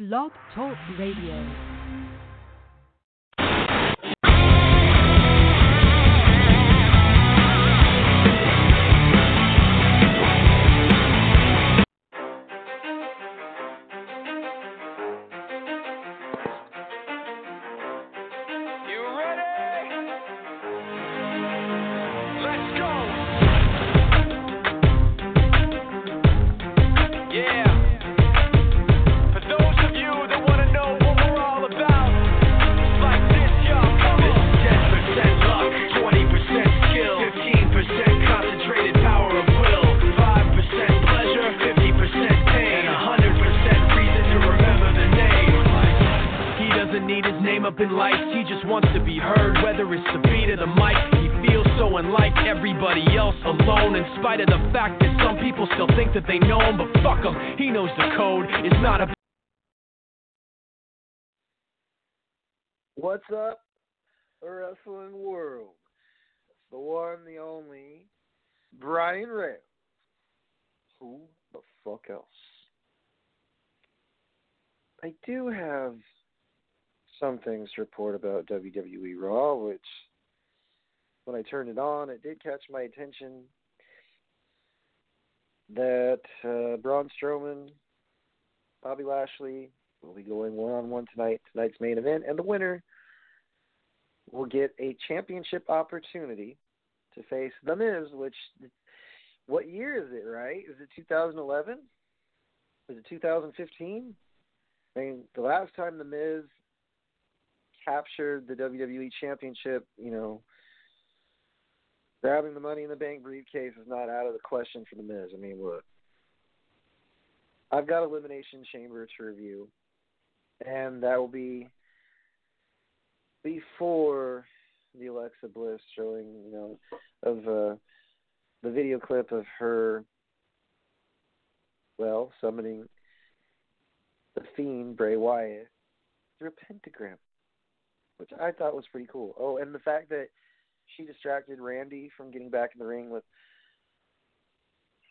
Blog Talk Radio. What's up, wrestling world? The one, the only, Brian Rails. Who the fuck else? I do have some things to report about WWE Raw, which when I turned it on, it did catch my attention that uh, Braun Strowman, Bobby Lashley will be going one on one tonight, tonight's main event, and the winner will get a championship opportunity to face The Miz, which what year is it, right? Is it 2011? Is it 2015? I mean, the last time The Miz captured the WWE Championship, you know, grabbing the Money in the Bank briefcase is not out of the question for The Miz. I mean, look, I've got Elimination Chamber to review, and that will be before the Alexa Bliss showing, you know, of uh, the video clip of her, well, summoning the Fiend Bray Wyatt through a pentagram, which I thought was pretty cool. Oh, and the fact that she distracted Randy from getting back in the ring with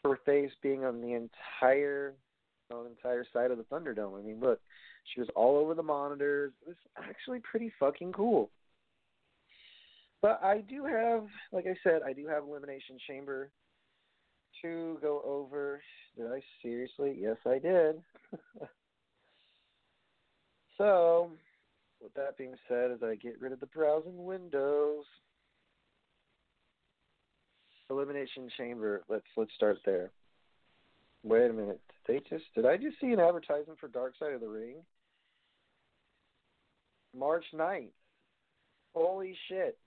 her face being on the entire the entire side of the Thunderdome. I mean, look, she was all over the monitors. It was actually pretty fucking cool. But I do have, like I said, I do have Elimination Chamber to go over. Did I seriously? Yes, I did. so, with that being said, as I get rid of the browsing windows, Elimination Chamber. Let's let's start there. Wait a minute. Did they just did I just see an advertisement for Dark Side of the Ring? March 9th. Holy shit.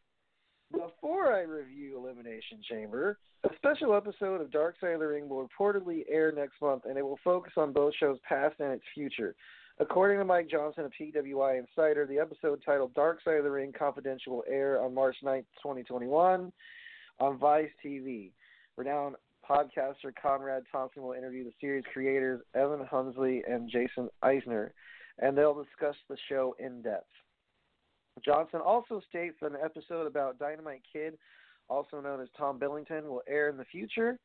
Before I review Elimination Chamber, a special episode of Dark Side of the Ring will reportedly air next month, and it will focus on both shows' past and its future. According to Mike Johnson of PWInsider, the episode titled Dark Side of the Ring Confidential will air on March 9th, 2021 on Vice TV. Renowned podcaster Conrad Thompson will interview the series creators Evan Husney and Jason Eisener, and they'll discuss the show in depth. Johnson also states that an episode about Dynamite Kid, also known as Tom Billington, will air in the future.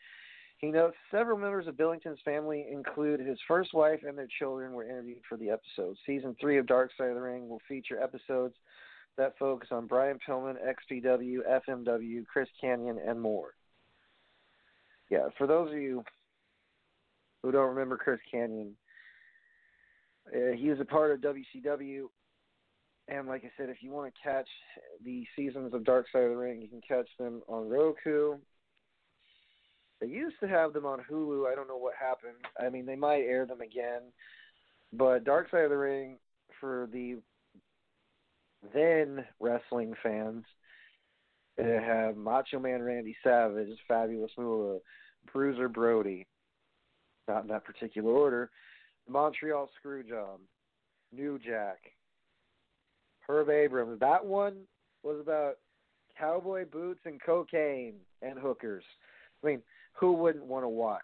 He notes several members of Billington's family, include his first wife and their children, were interviewed for the episode. Season three of Dark Side of the Ring will feature episodes that focus on Brian Pillman, XPW, FMW, Chris Kanyon, and more. Yeah, for those of you who don't remember Chris Kanyon, uh, he was a part of WCW. And like I said, if you want to catch the seasons of Dark Side of the Ring, you can catch them on Roku. They used to have them on Hulu. I don't know what happened. I mean, they might air them again. But Dark Side of the Ring, for the then wrestling fans, it had Macho Man Randy Savage, Fabulous Moolah, Bruiser Brody, not in that particular order, Montreal Screwjob, um, New Jack, Herb Abrams. That one was about cowboy boots and cocaine and hookers. I mean, who wouldn't want to watch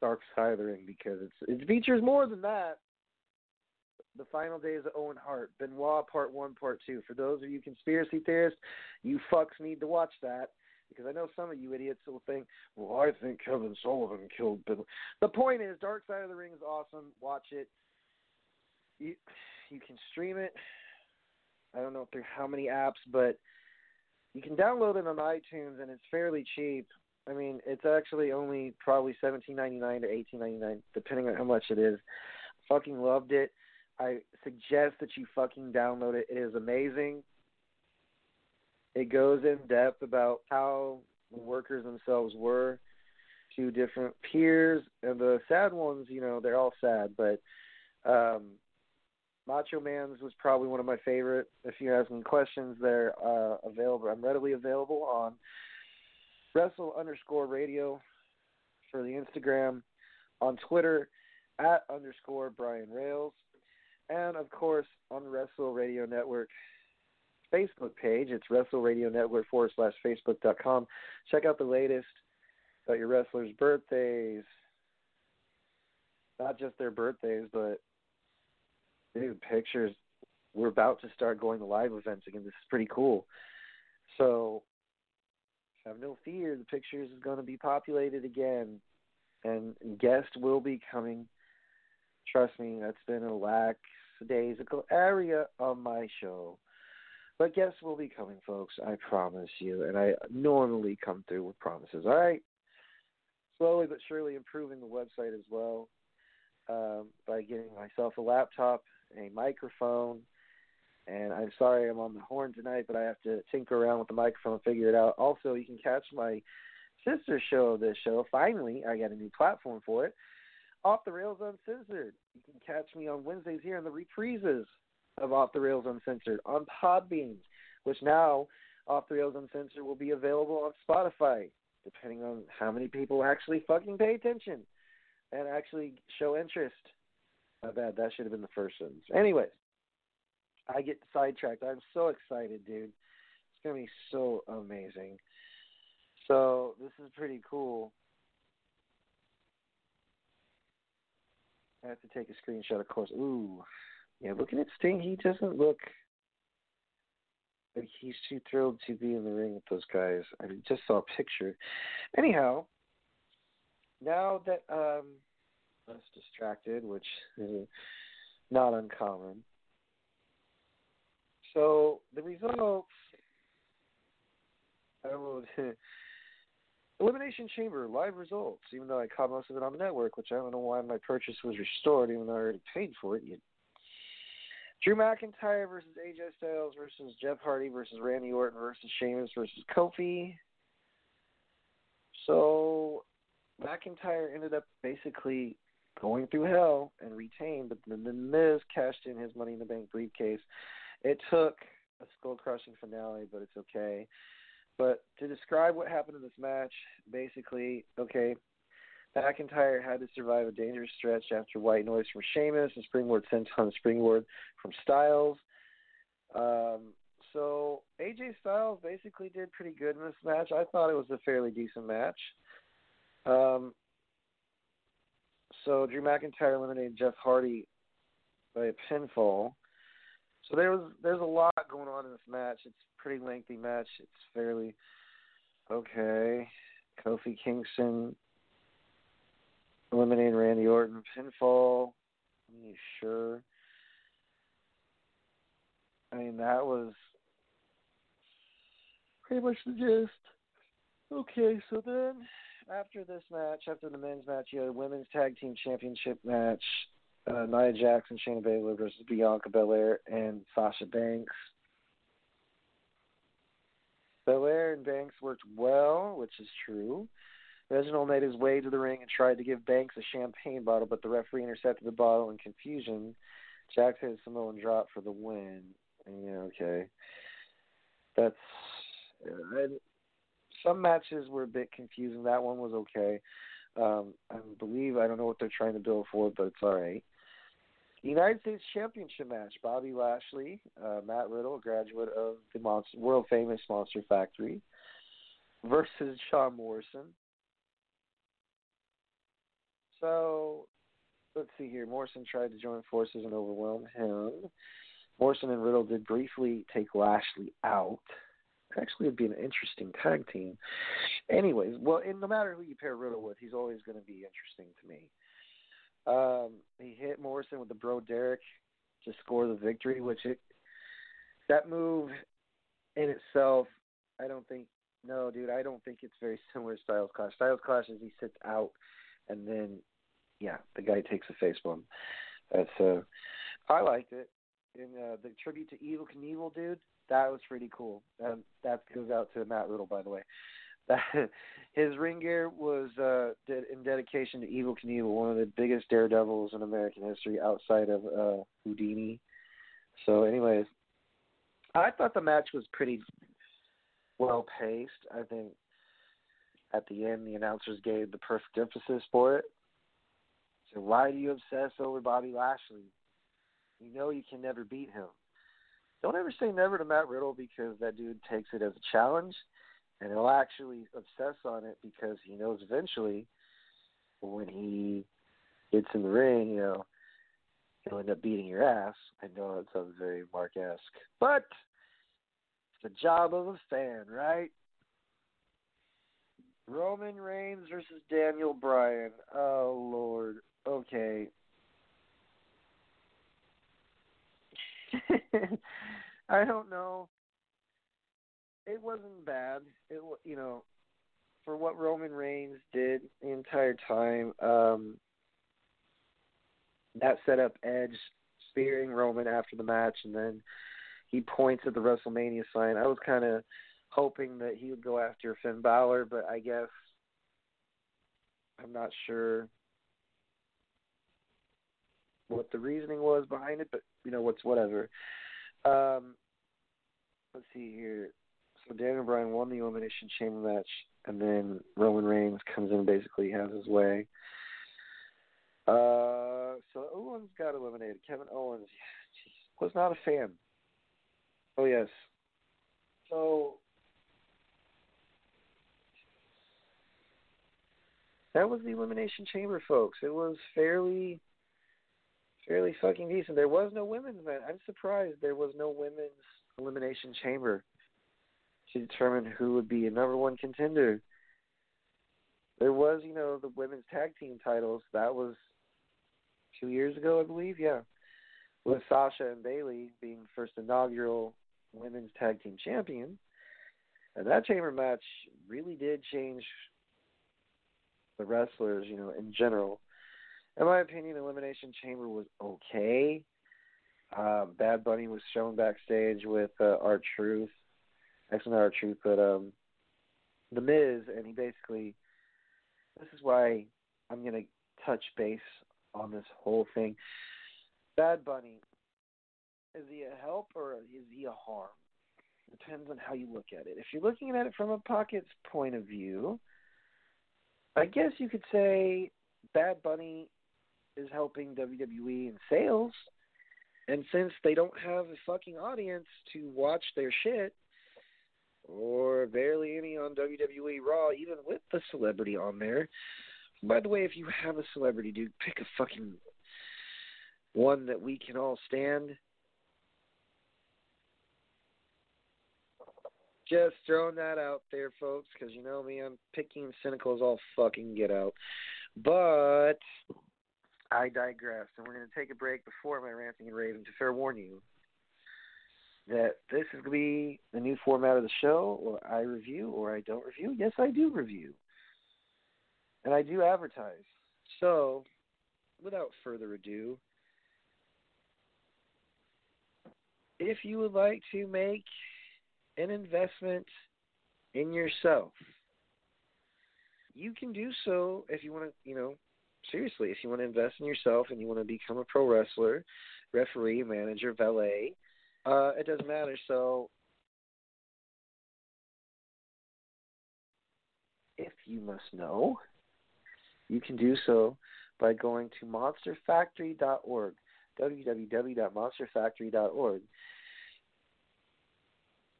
Dark Side of the Ring because it's it features more than that. The Final Days of Owen Hart, Benoit Part One, Part Two. For those of you conspiracy theorists, you fucks need to watch that because I know some of you idiots will think, well, I think Kevin Sullivan killed Benoit. The point is, Dark Side of the Ring is awesome. Watch it. You you can stream it. I don't know through how many apps, but you can download it on iTunes and it's fairly cheap. I mean, it's actually only probably seventeen ninety nine to eighteen ninety nine, depending on how much it is. Fucking loved it. I suggest that you fucking download it. It is amazing. It goes in depth about how the workers themselves were to different peers, and the sad ones, you know, they're all sad, but um, Macho Man's was probably one of my favorite. If you have any questions, they're uh, available. I'm readily available on Wrestle underscore Radio for the Instagram, on Twitter at underscore Brian Rails, and of course on Wrestle Radio Network Facebook page. It's Wrestle Radio Network forward slash Facebook.com. Check out the latest about your wrestlers' birthdays. Not just their birthdays, but dude, pictures. We're about to start going to live events again. This is pretty cool. So have no fear. The pictures is going to be populated again, and guests will be coming. Trust me, that's been a lax daisical area on my show. But guests will be coming, folks. I promise you. And I normally come through with promises. All right. Slowly but surely improving the website as well um, by getting myself a laptop, a microphone, and I'm sorry I'm on the horn tonight, but I have to tinker around with the microphone and figure it out. Also, you can catch my sister show of this show. Finally, I got a new platform for it. Off the Rails Uncensored. You can catch me on Wednesdays here in the reprises of Off the Rails Uncensored on Podbean, which now Off the Rails Uncensored will be available on Spotify, depending on how many people actually fucking pay attention and actually show interest. My bad, that should have been the first sentence. Anyways, I get sidetracked. I'm so excited, dude. It's gonna be so amazing. So this is pretty cool. I have to take a screenshot, of course. Ooh, yeah. Looking at Sting, he doesn't look like he's too thrilled to be in the ring with those guys. I just saw a picture. Anyhow, now that um, less distracted, which is not uncommon. So the results. I will. Elimination Chamber live results. Even though I caught most of it on the network, which I don't know why my purchase was restored, even though I already paid for it. Drew McIntyre versus AJ Styles versus Jeff Hardy versus Randy Orton versus Sheamus versus Kofi. So McIntyre ended up basically going through hell and retained, but then the Miz cashed in his Money in the Bank briefcase. It took a skull crushing finale, but it's okay. But to describe what happened in this match, basically, okay, McIntyre had to survive a dangerous stretch after white noise from Sheamus and springboard Sent senton springboard from Styles. Um, so AJ Styles basically did pretty good in this match. I thought it was a fairly decent match. Um, so Drew McIntyre eliminated Jeff Hardy by a pinfall. So there was there's a lot going on in this match. It's a pretty lengthy match. It's fairly okay. Kofi Kingston eliminating Randy Orton pinfall. Are you sure? I mean that was pretty much the gist. Okay, so then after this match, after the men's match, you had a women's tag team championship match uh, Nia Jax, Shayna Baszler versus Bianca Belair and Sasha Banks. Belair and Banks worked well, which is true. Reginald made his way to the ring and tried to give Banks a champagne bottle, but the referee intercepted the bottle in confusion. Jax hit Samoan drop for the win. Yeah, okay. That's some matches were a bit confusing. That one was okay. Um, I believe I don't know what they're trying to build for, but it's all right. United States Championship match: Bobby Lashley, uh, Matt Riddle, graduate of the monster, world famous Monster Factory, versus John Morrison. So, let's see here. Morrison tried to join forces and overwhelm him. Morrison and Riddle did briefly take Lashley out. Actually, it'd be an interesting tag team. Anyways, well, and no matter who you pair Riddle with, he's always going to be interesting to me. Um, he hit Morrison with the Bro Derek to score the victory, which it that move in itself, I don't think. No, dude, I don't think it's very similar to Styles Clash. Styles Clash is he sits out, and then yeah, the guy takes a face bump. That's uh, I liked it. And uh, the tribute to Evel Knievel, dude, that was pretty cool. Um, that goes out to Matt Riddle, by the way. His ring gear was uh, in dedication to Evel Knievel, one of the biggest daredevils in American history outside of uh, Houdini. So, anyways, I thought the match was pretty well paced. I think at the end the announcers gave the perfect emphasis for it. So why do you obsess over Bobby Lashley? You know you can never beat him. Don't ever say never to Matt Riddle because that dude takes it as a challenge and he'll actually obsess on it because he knows eventually when he gets in the ring, you know, he'll end up beating your ass. I know that sounds very Mark esque. But it's the job of a fan, right? Roman Reigns versus Daniel Bryan. Oh Lord. Okay. I don't know. It wasn't bad. It you know, for what Roman Reigns did the entire time. Um, that set up Edge spearing Roman after the match, and then he points at the WrestleMania sign. I was kind of hoping that he would go after Finn Balor, but I guess I'm not sure what the reasoning was behind it, but you know what's whatever. Um, let's see here. So Daniel Bryan won the Elimination Chamber match, and then Roman Reigns comes in and basically has his way. Uh, so Owens got eliminated. Kevin Owens geez, was not a fan. Oh yes. So that was the Elimination Chamber, folks. It was fairly fairly fucking decent. There was no women's event. I'm surprised there was no women's elimination chamber to determine who would be a number one contender. There was, you know, the women's tag team titles. That was two years ago, I believe. Yeah, with Sasha and Bayley being first inaugural women's tag team champion. And that chamber match really did change the wrestlers, you know, in general in my opinion, Elimination Chamber was okay. Uh, Bad Bunny was shown backstage with uh, R-Truth, actually not R-Truth, but um, The Miz, and he basically. This is why I'm gonna touch base on this whole thing. Bad Bunny, is he a help or is he a harm? Depends on how you look at it. If you're looking at it from a pockets point of view, I guess you could say Bad Bunny is helping WWE in sales. And since they don't have a fucking audience to watch their shit, or barely any on WWE Raw, even with the celebrity on there. By the way, if you have a celebrity, dude, pick a fucking one that we can all stand. Just throwing that out there, folks, because you know me, I'm picky and cynical as all fucking get out. But I digress, and we're going to take a break before my ranting and raving to fair warn you that this is going to be the new format of the show, or I review, or I don't review. Yes, I do review, and I do advertise. So, without further ado, if you would like to make an investment in yourself, you can do so if you want to, you know, seriously, if you want to invest in yourself and you want to become a pro wrestler, referee, manager, valet, uh, it doesn't matter. So, if you must know, you can do so by going to monsterfactory.org, www.monsterfactory.org.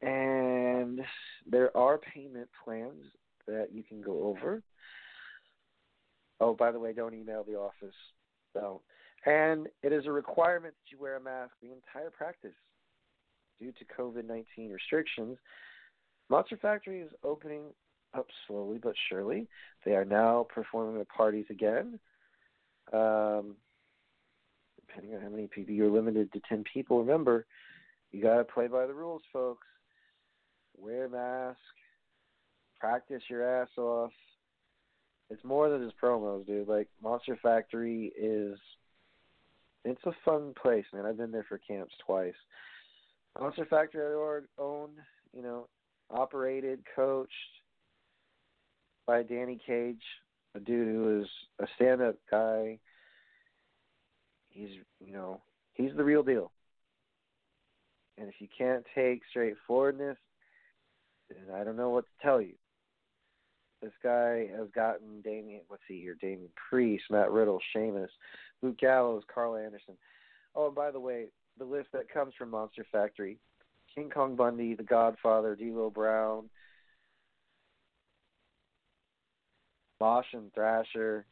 And there are payment plans that you can go over. Oh, by the way, don't email the office. Don't. And it is a requirement that you wear a mask the entire practice due to COVID 19 restrictions. Monster Factory is opening up slowly but surely. They are now performing at parties again. Um, depending on how many people you're limited to 10 people. Remember, you got to play by the rules, folks. Wear a mask, practice your ass off. It's more than just promos, dude. Like Monster Factory is it's a fun place, man. I've been there for camps twice. Monster Factory owned, you know, operated, coached by Danny Cage, a dude who is a stand-up guy. He's, you know, he's the real deal. And if you can't take straightforwardness, then I don't know what to tell you. This guy has gotten Damian, what's he here? Damian Priest, Matt Riddle, Sheamus, Luke Gallows, Karl Anderson. Oh, and by the way, the list that comes from Monster Factory King Kong Bundy, The Godfather, D'Lo Brown, Mosh and Thrasher,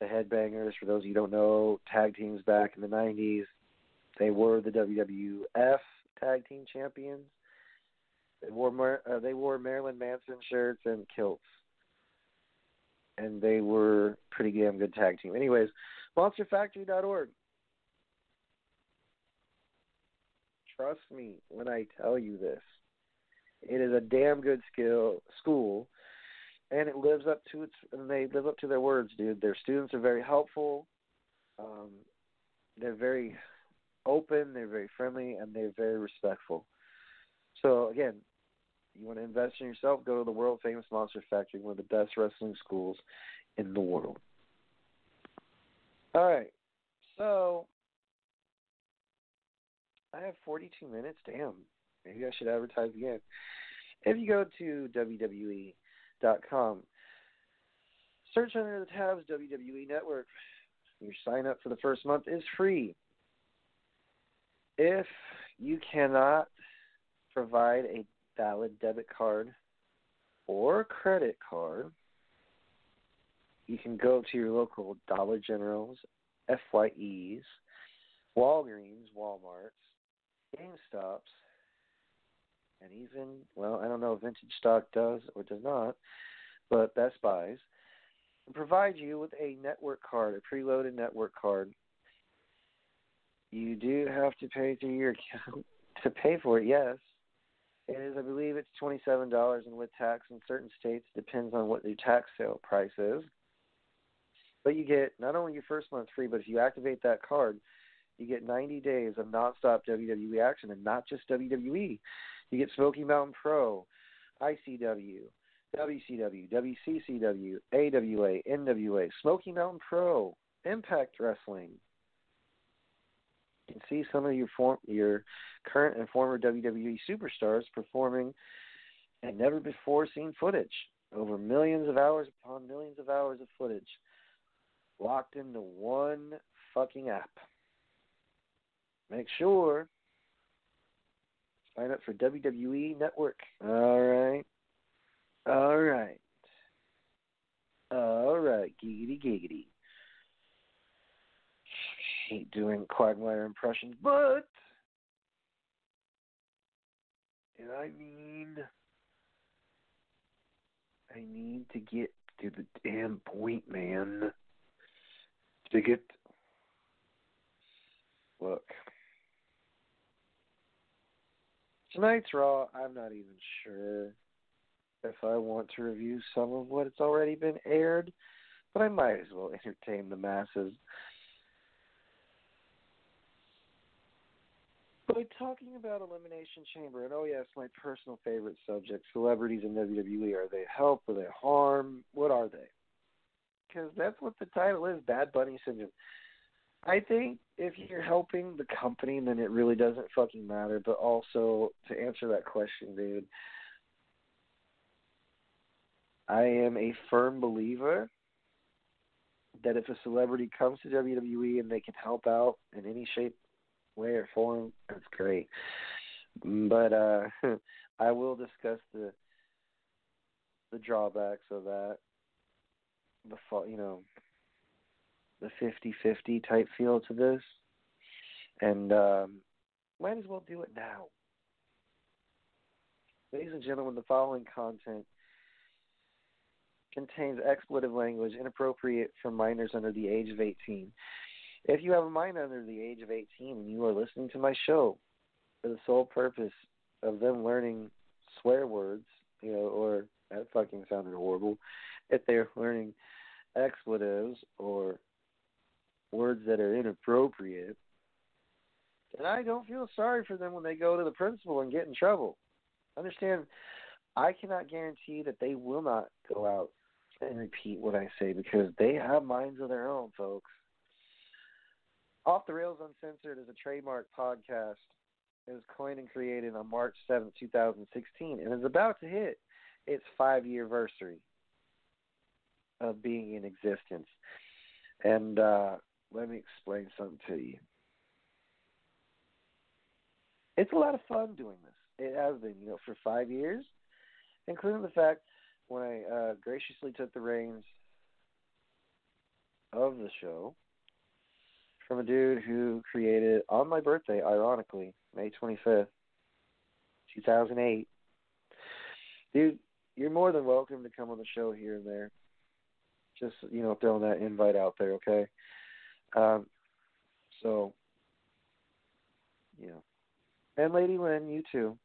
the Headbangers. For those of you who don't know, tag teams back in the '90s. They were the WWF Tag Team Champions. They wore uh, they wore Marilyn Manson shirts and kilts, and they were pretty damn good tag team. Anyways, MonsterFactory.org. Trust me when I tell you this. It is a damn good skill school, and it lives up to its. And they live up to their words, dude. Their students are very helpful. Um, they're very open. They're very friendly, and they're very respectful. So again, you want to invest in yourself, go to the world famous Monster Factory, one of the best wrestling schools in the world. All right. So I have 42 minutes. Damn. Maybe I should advertise again. If you go to WWE.com, search under the tabs WWE Network. Your sign up for the first month is free. If you cannot provide a valid debit card or credit card, you can go to your local Dollar Generals, FYEs, Walgreens, Walmarts, GameStops, and even, well, I don't know if Vintage Stock does or does not, but Best Buys, provide you with a network card, a preloaded network card. You do have to pay through your account to pay for it, yes. It is, I believe it's twenty-seven dollars, and with tax in certain states, depends on what the tax sale price is. But you get not only your first month free, but if you activate that card, you get 90 days of nonstop WWE action, and not just WWE. You get Smoky Mountain Pro, ICW, WCW, WCCW, AWA, NWA, Smoky Mountain Pro, Impact Wrestling, You can see some of your form, your current and former WWE superstars performing and never before seen footage. Over millions of hours upon millions of hours of footage locked into one fucking app. Make sure sign up for WWE Network. All right. All right. All right. Giggity giggity hate doing Quagmire impressions, but and I mean I need to get to the damn point, man. To get look. Tonight's Raw, I'm not even sure if I want to review some of what it's already been aired, but I might as well entertain the masses. By talking about Elimination Chamber, and oh yes, my personal favorite subject, celebrities in WWE, are they help, are they harm? What are they? Because that's what the title is, Bad Bunny Syndrome. I think if you're helping the company, then it really doesn't fucking matter. But also, to answer that question, dude, I am a firm believer that if a celebrity comes to WWE and they can help out in any shape, way, or form, that's great. But uh I will discuss the the drawbacks of that. The you know the fifty fifty type feel to this, and um, might as well do it now. Ladies and gentlemen, the following content contains expletive language inappropriate for minors under the age of 18. If you have a minor under the age of 18 and you are listening to my show for the sole purpose of them learning swear words, you know, or that fucking sounded horrible, if they're learning expletives or words that are inappropriate, then I don't feel sorry for them when they go to the principal and get in trouble. Understand, I cannot guarantee that they will not go out and repeat what I say because they have minds of their own, folks. Off the Rails Uncensored is a trademark podcast. It was coined and created on March 7, 2016, and is about to hit its five year anniversary of being in existence. And uh, let me explain something to you. It's a lot of fun doing this. It has been, you know, for five years, including the fact when I uh, graciously took the reins of the show from a dude who created on my birthday, ironically, May 25th, 2008. Dude, you're more than welcome to come on the show here and there. Just, you know, throwing that invite out there, okay? Um, so, yeah. And Lady Lynn, you too,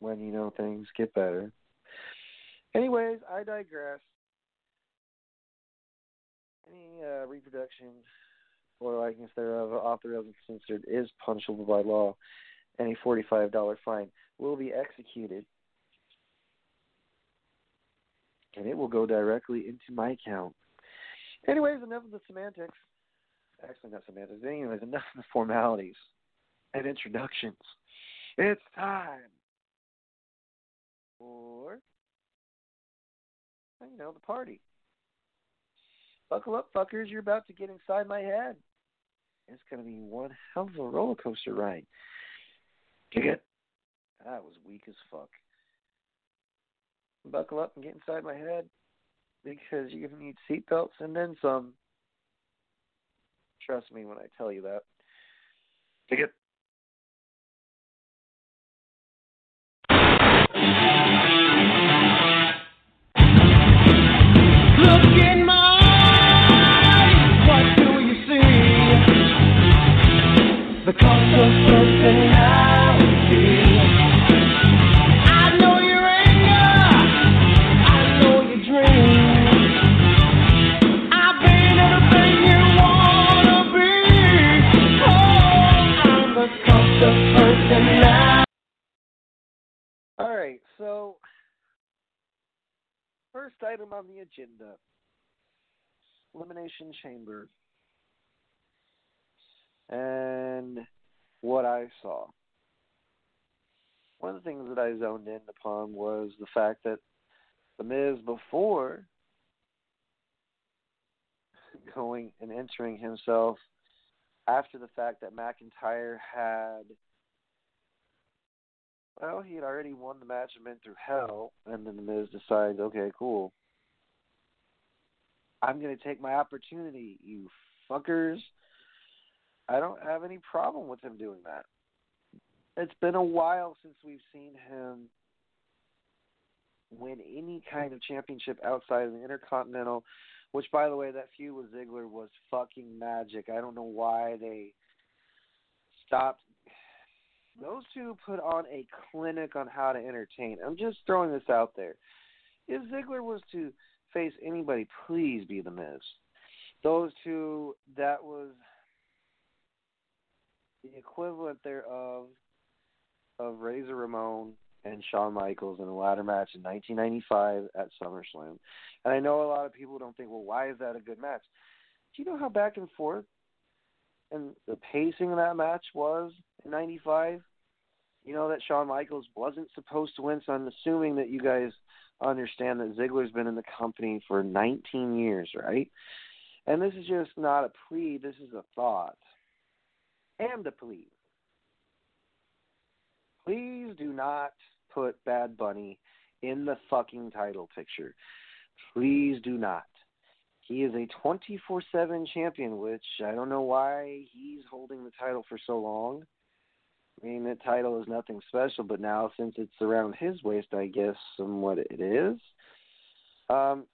when you know things get better. Anyways, I digress. Any uh, reproduction or likeness thereof the rails censored is punishable by law, and a $45 fine will be executed. And it will go directly into my account. Anyways, enough of the semantics. Actually, not semantics. Anyways, enough of the formalities and introductions. It's time for you know, the party. Buckle up, fuckers. You're about to get inside my head. It's to be one hell of a roller coaster ride. Dig it? That was weak as fuck. Buckle up and get inside my head because you're to need seatbelts and then some. Trust me when I tell you that. Dig it? First item on the agenda Elimination Chamber. And what I saw. One of the things that I zoned in upon was the fact that The Miz, before going and entering himself after the fact that McIntyre had well, he had already won the match and been through hell, and then the Miz decides, okay, cool. I'm going to take my opportunity, you fuckers. I don't have any problem with him doing that. It's been a while since we've seen him win any kind of championship outside of the Intercontinental, which, by the way, that feud with Ziggler was fucking magic. I don't know why they stopped those two put on a clinic on how to entertain. I'm just throwing this out there. If Ziggler was to face anybody, please be the Miz. Those two, that was the equivalent thereof of Razor Ramon and Shawn Michaels in a ladder match in 1995 at SummerSlam. And I know a lot of people don't think, well, why is that a good match? Do you know how back and forth and the pacing of that match was in '95. You know that Shawn Michaels wasn't supposed to win, so I'm assuming that you guys understand that Ziggler's been in the company for 19 years, right? And this is just not a plea, this is a thought. And a plea. Please do not put Bad Bunny in the fucking title picture. Please do not. He is a 24 7 champion, which I don't know why he's holding the title for so long. I mean, that title is nothing special, but now since it's around his waist, I guess somewhat it is. Um,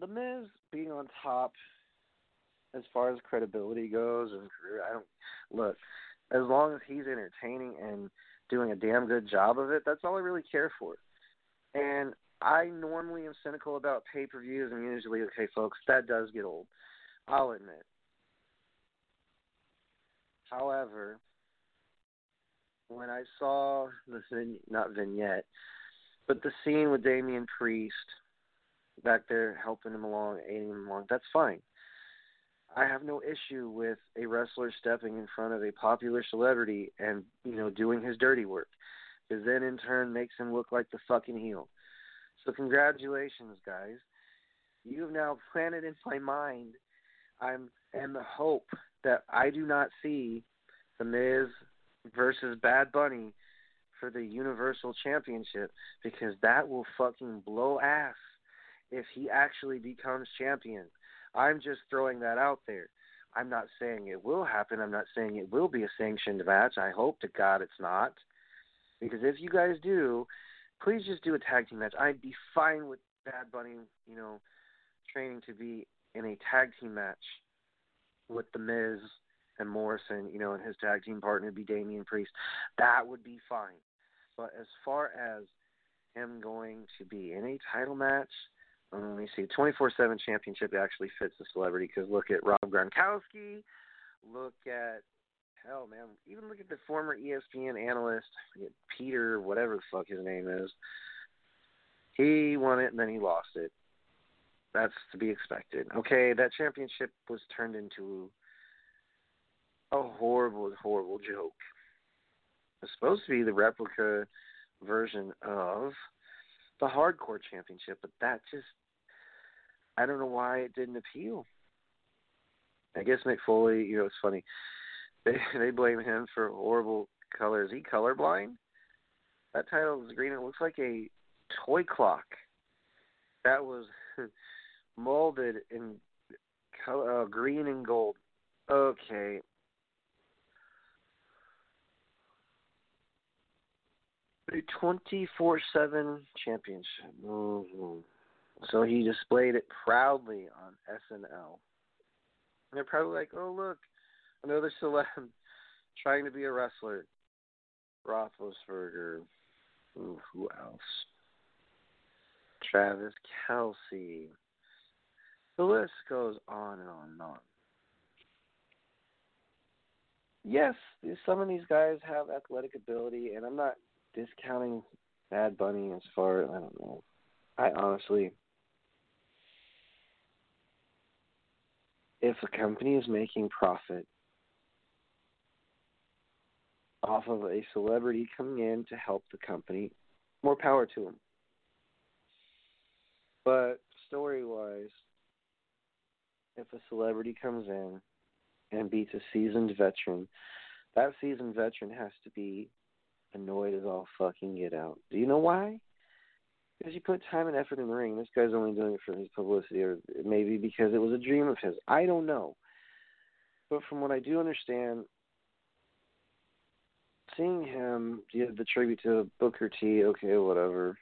the Miz being on top, as far as credibility goes and career, I don't look. As long as he's entertaining and doing a damn good job of it, that's all I really care for. And I normally am cynical about pay per views, and usually, okay, folks, that does get old. I'll admit. However, when I saw the vin- not vignette, but the scene with Damian Priest back there helping him along, aiding him along, that's fine. I have no issue with a wrestler stepping in front of a popular celebrity and you know doing his dirty work, because then in turn makes him look like the fucking heel. So congratulations, guys. You have now planted in my mind. I'm and the hope that I do not see the Miz versus Bad Bunny for the Universal Championship because that will fucking blow ass if he actually becomes champion. I'm just throwing that out there. I'm not saying it will happen. I'm not saying it will be a sanctioned match. I hope to God it's not. Because if you guys do, please just do a tag team match. I'd be fine with Bad Bunny, you know, training to be in a tag team match with The Miz and Morrison, you know, and his tag team partner would be Damian Priest. That would be fine. But as far as him going to be in a title match, um, let me see, 24/7 championship actually fits the celebrity because look at Rob Gronkowski, look at hell, man, even look at the former ESPN analyst Peter, whatever the fuck his name is. He won it and then he lost it. That's to be expected. Okay, that championship was turned into a horrible, horrible joke. It's supposed to be the replica version of the hardcore championship, but that just I don't know why it didn't appeal. I guess Mick Foley, you know, it's funny. They they blame him for horrible color. Is he colorblind? That title is green. It looks like a toy clock that was molded in color, uh, green and gold. Okay. A 24 7 championship. Mm-hmm. So he displayed it proudly on SNL. And they're probably like, oh, look, another celeb trying to be a wrestler. Roethlisberger. Ooh, who else? Travis Kelce. The list goes on and on and on. Yes, some of these guys have athletic ability, and I'm not discounting Bad Bunny as far I don't know. I honestly if a company is making profit off of a celebrity coming in to help the company, more power to them. But story wise, if a celebrity comes in and beats a seasoned veteran, that seasoned veteran has to be annoyed as all fucking get out. Do you know why? Because you put time and effort in the ring. This guy's only doing it for his publicity, or maybe because it was a dream of his. I don't know. But from what I do understand, seeing him give the tribute to Booker T, okay, whatever.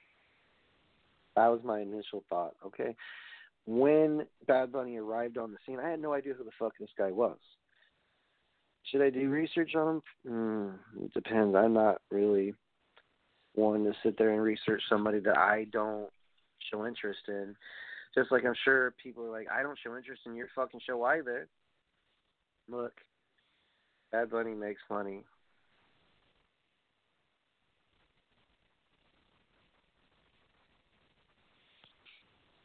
That was my initial thought, okay? When Bad Bunny arrived on the scene, I had no idea who the fuck this guy was. Should I do research on him? Mm, it depends. I'm not really one to sit there and research somebody that I don't show interest in. Just like I'm sure people are like, I don't show interest in your fucking show either. Look, Bad Bunny makes money.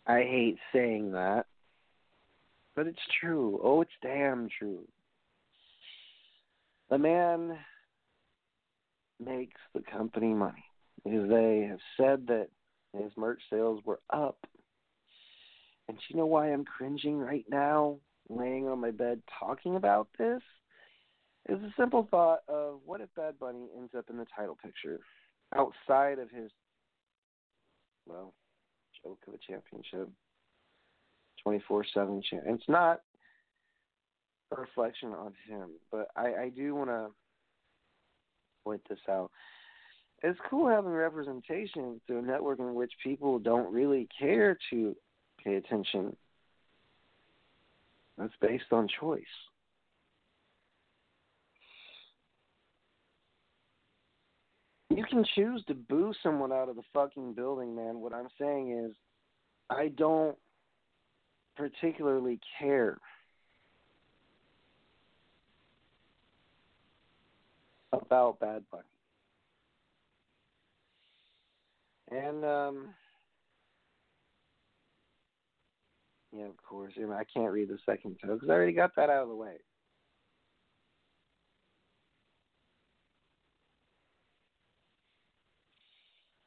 I hate saying that, but it's true. Oh, it's damn true. The man makes the company money because they have said that his merch sales were up And you know why I'm cringing right now, laying on my bed talking about this? Is a simple thought of what if Bad Bunny ends up in the title picture outside of his, well, of a championship, 24 7 champ. It's not a reflection on him, but I, I do want to point this out. It's cool having representation through a network in which people don't really care to pay attention. That's based on choice. You can choose to boo someone out of the fucking building, man. What I'm saying is, I don't particularly care about Bad Bunny. And um yeah, of course. I, can't read the second title because I already got that out of the way.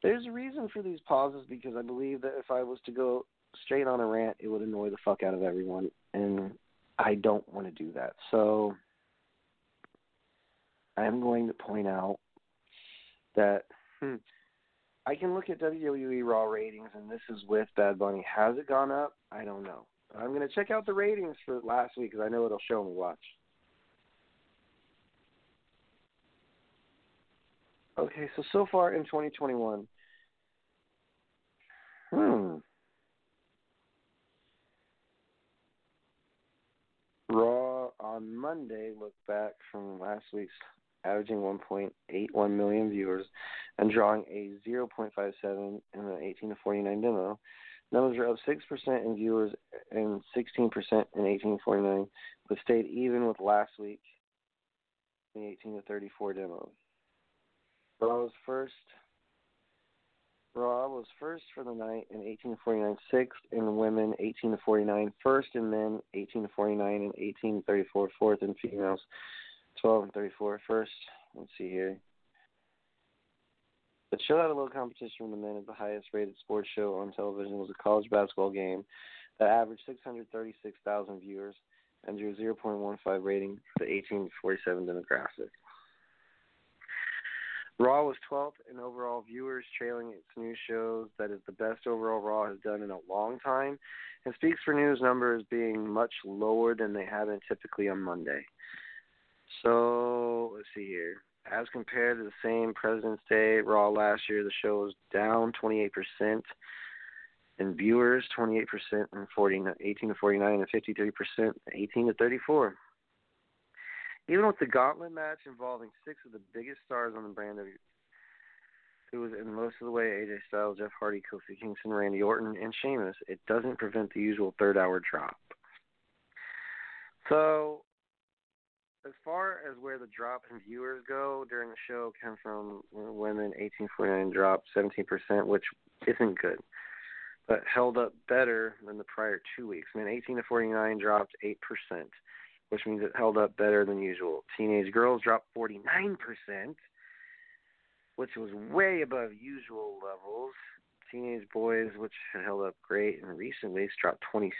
There's a reason for these pauses because I believe that if I was to go straight on a rant, it would annoy the fuck out of everyone, and I don't want to do that. So I am going to point out that hmm, I can look at WWE Raw ratings, and this is with Bad Bunny. Has it gone up? I don't know. I'm going to check out the ratings for last week because I know it'll show me. Watch. Okay, so so far in 2021, hmm. Raw on Monday, look back from last week's averaging 1.81 million viewers and drawing a 0.57 in the 18 to 49 demo. Numbers are up 6% in viewers and 16% in 18 to 49, but stayed even with last week in the 18 to 34 demo. Raw was first. Raw was first for the night in 18 to 49, sixth in women 18 to 49, first in men 18 to 49, and 1834, fourth in females 12 and 34 first. Let's see here. The show had a low competition from the men as the highest rated sports show on television was a college basketball game that averaged 636,000 viewers and drew 0.15 rating to 18 to 47 demographic. Raw was 12th in overall viewers, trailing its news shows that is the best overall Raw has done in a long time, and speaks for news numbers being much lower than they have been typically on Monday. So let's see here. As compared to the same President's Day Raw last year, the show was down 28% in viewers, 28% in 40, 18 to 49, and 53% 18 to 34. Even with the gauntlet match involving six of the biggest stars on the brand of who was in most of the way AJ Styles, Jeff Hardy, Kofi Kingston, Randy Orton, and Sheamus, it doesn't prevent the usual third hour drop. So as far as where the drop in viewers go during the show came from women 1849 dropped 17%, which isn't good, but held up better than the prior two weeks. Men 18 to 49 dropped 8%, which means it held up better than usual. Teenage girls dropped 49%, which was way above usual levels. Teenage boys, which had held up great in recent weeks, dropped 26%.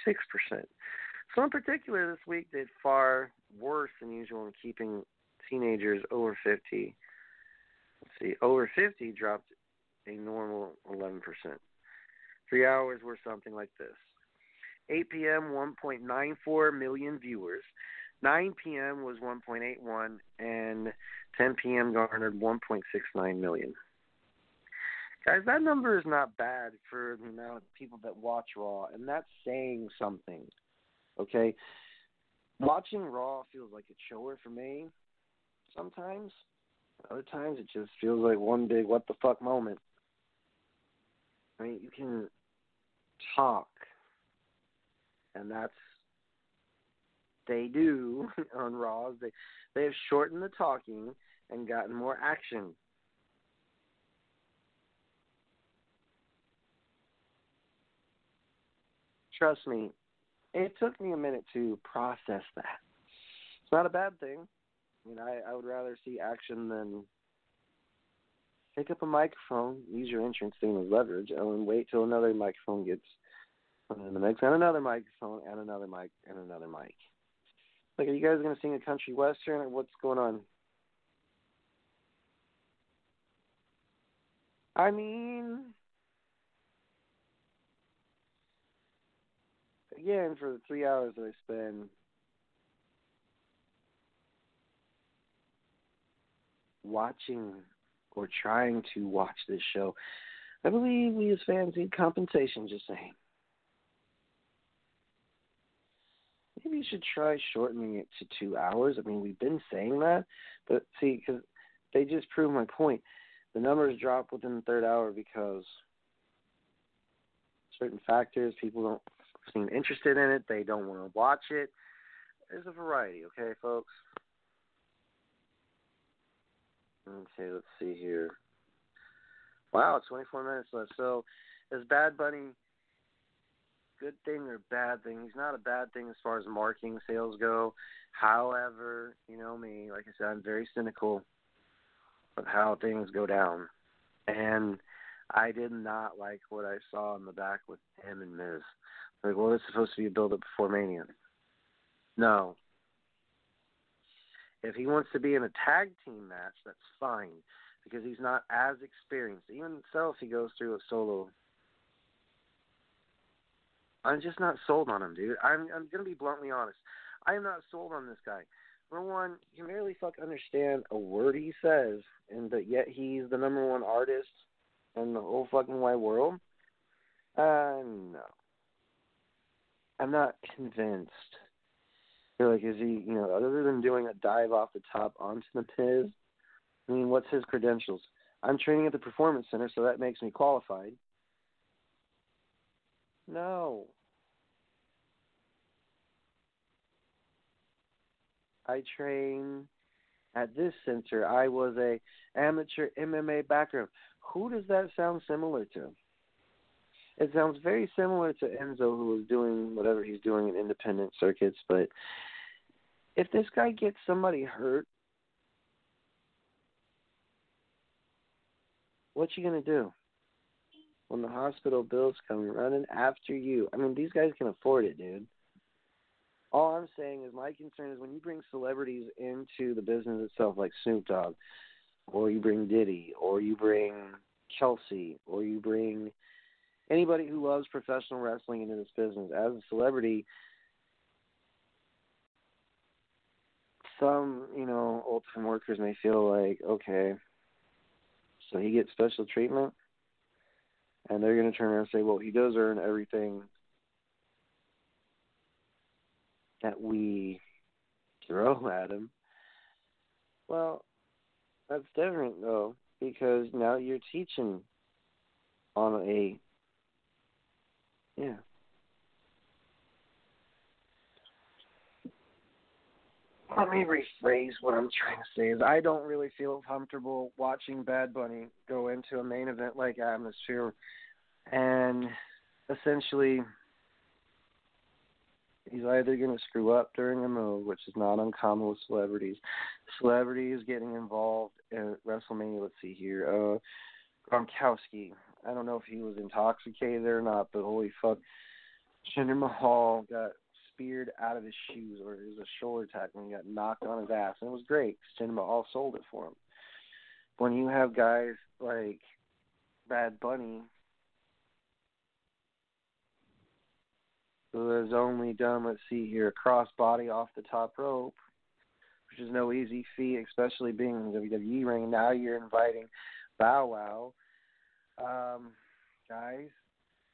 So in particular, this week did far worse than usual in keeping teenagers over 50. Let's see, over 50 dropped a normal 11%. Three hours were something like this 8 p.m., 1.94 million viewers. 9 p.m. was 1.81, and 10 p.m. garnered 1.69 million. Guys, that number is not bad for the amount of people that watch Raw, and that's saying something. Okay, watching Raw feels like a chore for me. Sometimes, other times it just feels like one big what the fuck moment. I mean, you can talk, and that's they do on Raws. They they have shortened the talking and gotten more action. Trust me, it took me a minute to process that. It's not a bad thing. I mean, I, I would rather see action than pick up a microphone, use your entrance thing as leverage, and wait till another microphone gets microphone in the mix, and another microphone, and another mic, and another mic. Like, are you guys gonna sing a country western, or what's going on? I mean, again, for the three hours that I spend watching or trying to watch this show, I believe we as fans need compensation. Just saying. Maybe you should try shortening it to two hours. I mean, we've been saying that, but see, because they just prove my point. The numbers drop within the third hour because certain factors, people don't seem interested in it, they don't want to watch it. There's a variety, okay, folks? Okay, let's see here. Wow, 24 minutes left. So, is Bad Bunny good thing or bad thing? He's not a bad thing as far as marketing sales go. However, you know me, like I said, I'm very cynical of how things go down. And I did not like what I saw in the back with him and Miz. Like, well, it's supposed to be a build up before Mania. No. If he wants to be in a tag team match, that's fine because he's not as experienced. Even if he goes through a solo, I'm just not sold on him, dude. I'm I'm gonna be bluntly honest. I am not sold on this guy. Number one, you can barely fuck understand a word he says, and yet he's the number one artist in the whole fucking wide world. Uh, no. I'm not convinced. You're like, is he, you know, other than doing a dive off the top onto the Miz, I mean, what's his credentials? I'm training at the Performance Center, so that makes me qualified. No. I train at this center. I was a amateur MMA background. Who does that sound similar to? It sounds very similar to Enzo, who was doing whatever he's doing in independent circuits. But if this guy gets somebody hurt, what you gonna do? When the hospital bills come running after you, I mean, these guys can afford it, dude. All I'm saying is my concern is when you bring celebrities into the business itself, like Snoop Dogg, or you bring Diddy, or you bring Kelce, or you bring anybody who loves professional wrestling into this business as a celebrity. Some, you know, ultimate workers may feel like, okay, so he gets special treatment, and they're going to turn around and say, well, he does earn everything that we throw at him. Well, that's different though, because now you're teaching on a yeah. Let me rephrase what I'm trying to say is I don't really feel comfortable watching Bad Bunny go into a main event like atmosphere and essentially he's either going to screw up during a move, which is not uncommon with celebrities. Celebrities getting involved in WrestleMania. Let's see here. Uh, Gronkowski. I don't know if he was intoxicated or not, but holy fuck, Jinder Mahal got speared out of his shoes, or it was a shoulder tackle, and he got knocked on his ass, and it was great. Jinder Mahal sold it for him. When you have guys like Bad Bunny who has only done, let's see here, a crossbody off the top rope, which is no easy feat, especially being in the WWE ring. Now you're inviting Bow Wow. Um, guys,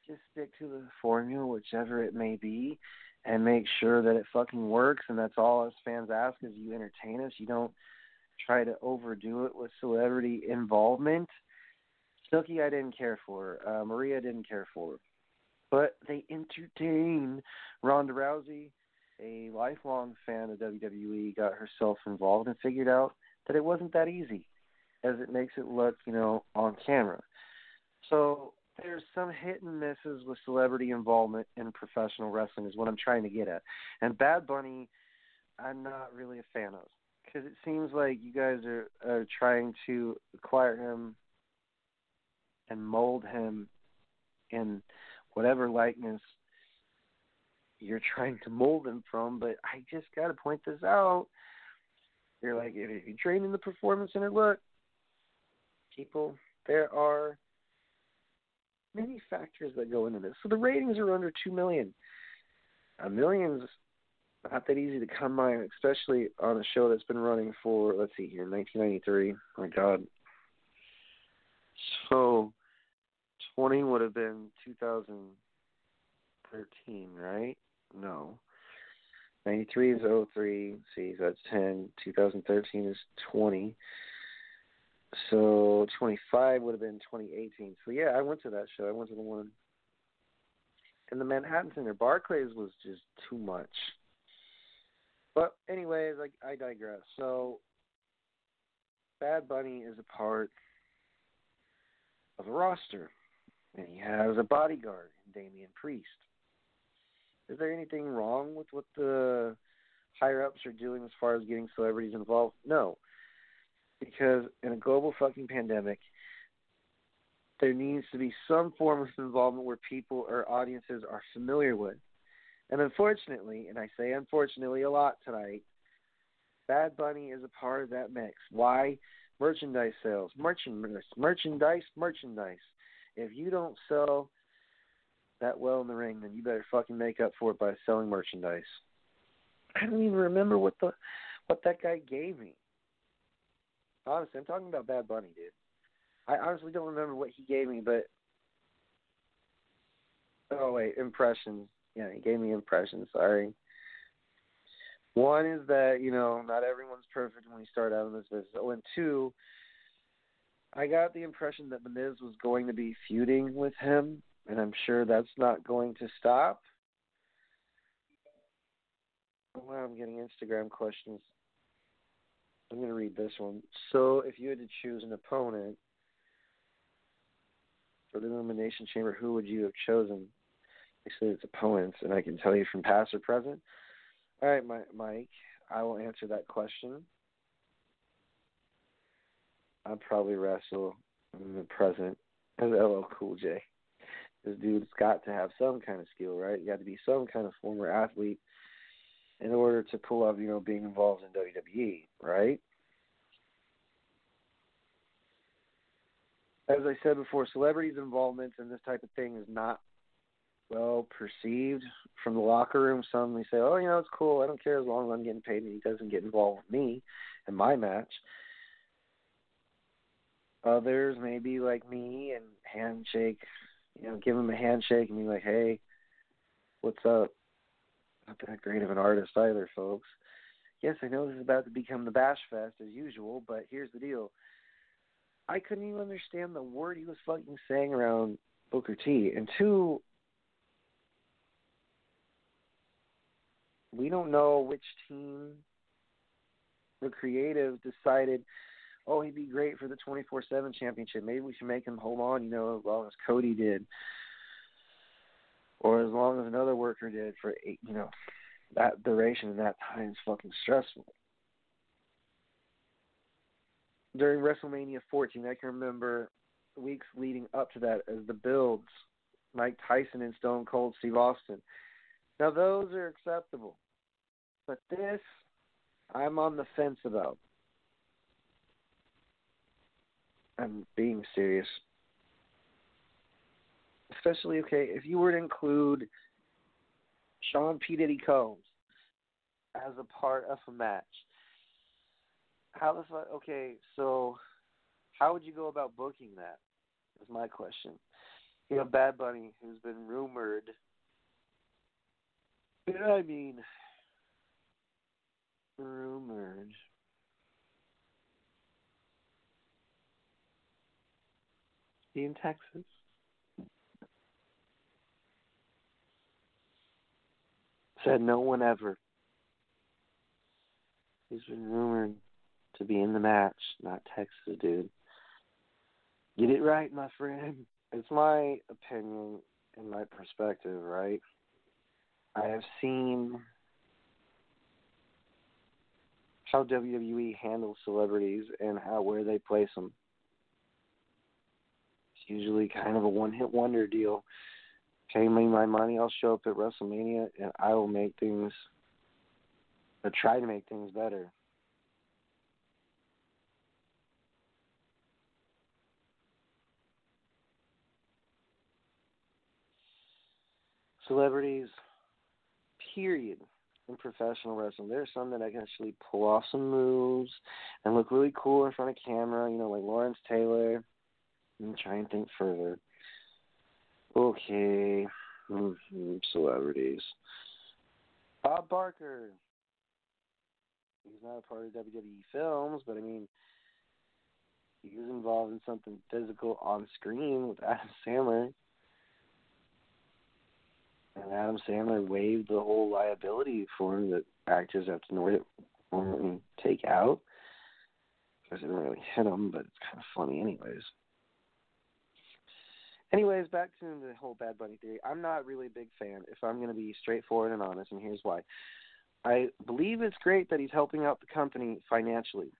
just stick to the formula, whichever it may be, and make sure that it fucking works. And that's all us fans ask is you entertain us. You don't try to overdo it with celebrity involvement. Snooki, I didn't care for. Uh, Maria didn't care for but they entertain. Ronda Rousey, a lifelong fan of WWE, got herself involved and figured out that it wasn't that easy as it makes it look, you know, on camera. So there's some hit and misses with celebrity involvement in professional wrestling is what I'm trying to get at. And Bad Bunny, I'm not really a fan of because it seems like you guys are, are trying to acquire him and mold him in whatever likeness you're trying to mold them from. But I just got to point this out. You're like, if you train in the performance center, look, people, there are many factors that go into this. So the ratings are under two million. A million's not that easy to come by, especially on a show that's been running for let's see here, 1993. Oh my God. So 20 would have been 2013, right? No. 93 is 03. See, that's 10. 2013 is 20. So 25 would have been 2018. So yeah, I went to that show. I went to the one in the Manhattan Center. Barclays was just too much. But anyways, I, I digress. So Bad Bunny is a part of a roster, and he has a bodyguard, Damian Priest. Is there anything wrong with what the higher ups are doing as far as getting celebrities involved? No because in a global fucking pandemic, there needs to be some form of involvement where people or audiences are familiar with. And unfortunately, and I say unfortunately a lot tonight, Bad Bunny is a part of that mix. Why? Merchandise sales. Merchandise, merchandise, merchandise. If you don't sell that well in the ring, then you better fucking make up for it by selling merchandise. I don't even remember what the what that guy gave me. Honestly, I'm talking about Bad Bunny, dude. I honestly don't remember what he gave me, but oh wait, impressions. Yeah, he gave me impressions. Sorry. One is that you know not everyone's perfect when you start out in this business. Oh, and two, I got the impression that Miz was going to be feuding with him, and I'm sure that's not going to stop. Wow, I'm getting Instagram questions. I'm going to read this one. So, if you had to choose an opponent for the Elimination Chamber, who would you have chosen? They said it's opponents, and I can tell you from past or present. All right, Mike, I will answer that question. I'd probably wrestle in the present as LL Cool J. This dude's got to have some kind of skill, right? You got to be some kind of former athlete in order to pull off, you know, being involved in WWE, right? As I said before, celebrities' involvement in this type of thing is not well perceived from the locker room. Some they say, "Oh, you know, it's cool. I don't care as long as I'm getting paid and he doesn't get involved with me in my match." Others maybe like me and handshake, you know, give him a handshake and be like, "Hey, what's up?" not that great of an artist either, folks. Yes, I know this is about to become the Bash Fest as usual, but here's the deal. I couldn't even understand the word he was fucking saying around Booker T. And two, we don't know which team the creative decided, oh, he'd be great for the 24 7 championship. Maybe we should make him hold on, you know, as long as Cody did or as long as another worker did for eight, you know, that duration and that time is fucking stressful. During WrestleMania 14, I can remember weeks leading up to that as the builds, Mike Tyson and Stone Cold Steve Austin. Now those are acceptable, but this, I'm on the fence about. I'm being serious especially okay if you were to include Sean P Diddy Combs as a part of a match. How the fuck? Okay, so how would you go about booking that? Is my question. You know, Bad Bunny, who's been rumored. You know what I mean, rumored. In Texas. Said no one ever. He's been rumored to be in the match, not Texas, dude. Get it right, my friend. It's my opinion and my perspective, right? I have seen how WWE handles celebrities and how where they place them. Usually kind of a one-hit wonder deal. Pay me my money. I'll show up at WrestleMania and I will make things, or try to make things better. Celebrities, period, in professional wrestling. There's some that I can actually pull off some moves and look really cool in front of camera, you know, like Lawrence Taylor. I'm trying to think further. Okay. Mm-hmm. Celebrities. Bob Barker. He's not a part of WWE films, but I mean, he was involved in something physical on screen with Adam Sandler. And Adam Sandler waived the whole liability for him that actors have to normally take out. Because it didn't really hit him, but it's kind of funny, anyways. Anyways, back to the whole Bad Bunny theory. I'm not really a big fan, if I'm going to be straightforward and honest, and here's why. I believe it's great that he's helping out the company financially.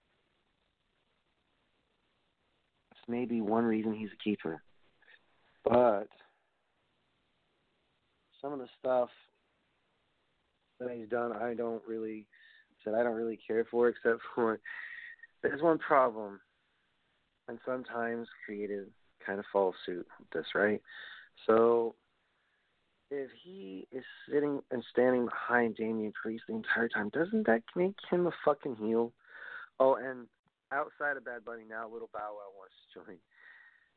It's maybe one reason he's a keeper. But some of the stuff that he's done, I don't really said I don't really care for, except for there's one problem, and sometimes creative kind of fall suit with this, right? So if he is sitting and standing behind Damian Priest the entire time, doesn't that make him a fucking heel? Oh, and outside of Bad Bunny now, Little Bow Wow wants to join.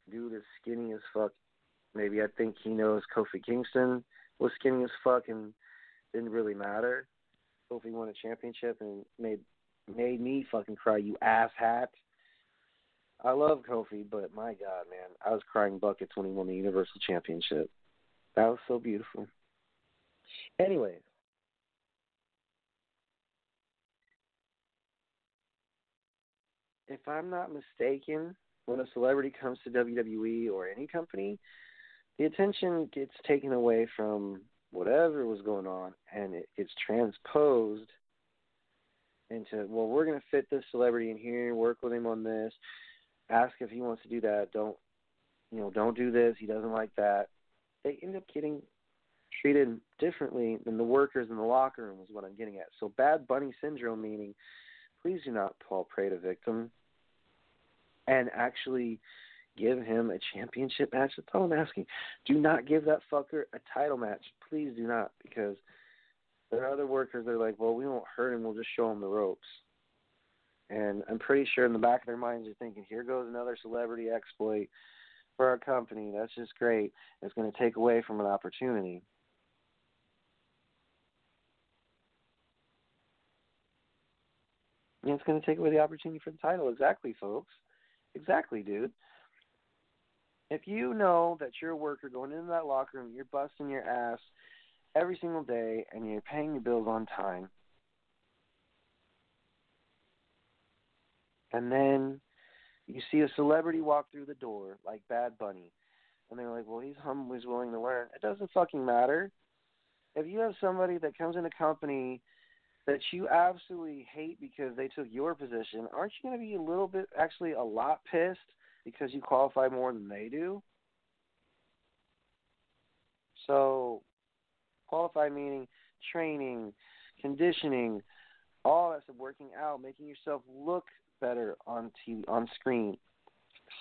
Dude is skinny as fuck. Maybe I think he knows Kofi Kingston was skinny as fuck and didn't really matter. Kofi won a championship and made made me fucking cry, you ass hat. I love Kofi, but my God, man, I was crying buckets when he won the Universal Championship. That was so beautiful. Anyways, if I'm not mistaken, when a celebrity comes to WWE or any company, the attention gets taken away from whatever was going on and it gets transposed into, well, we're going to fit this celebrity in here, work with him on this, ask if he wants to do that. Don't you know? Don't do this. He doesn't like that. They end up getting treated differently than the workers in the locker room. Is what I'm getting at. So bad bunny syndrome, meaning please do not fall prey to victim, and actually give him a championship match. That's all I'm asking. Do not give that fucker a title match. Please do not, because there are other workers that are like, well, we won't hurt him. We'll just show him the ropes. And I'm pretty sure in the back of their minds they're thinking, here goes another celebrity exploit for our company. That's just great. It's going to take away from an opportunity. And it's going to take away the opportunity for the title. Exactly, folks. Exactly, dude. If you know that you're a worker going into that locker room, you're busting your ass every single day, and you're paying your bills on time, and then you see a celebrity walk through the door like Bad Bunny, and they're like, "Well, he's humble, he's willing to learn." It doesn't fucking matter. If you have somebody that comes in a company that you absolutely hate because they took your position, aren't you going to be a little bit, actually, a lot pissed because you qualify more than they do? So, qualify meaning training, conditioning, all that stuff, working out, making yourself look better on TV, on screen.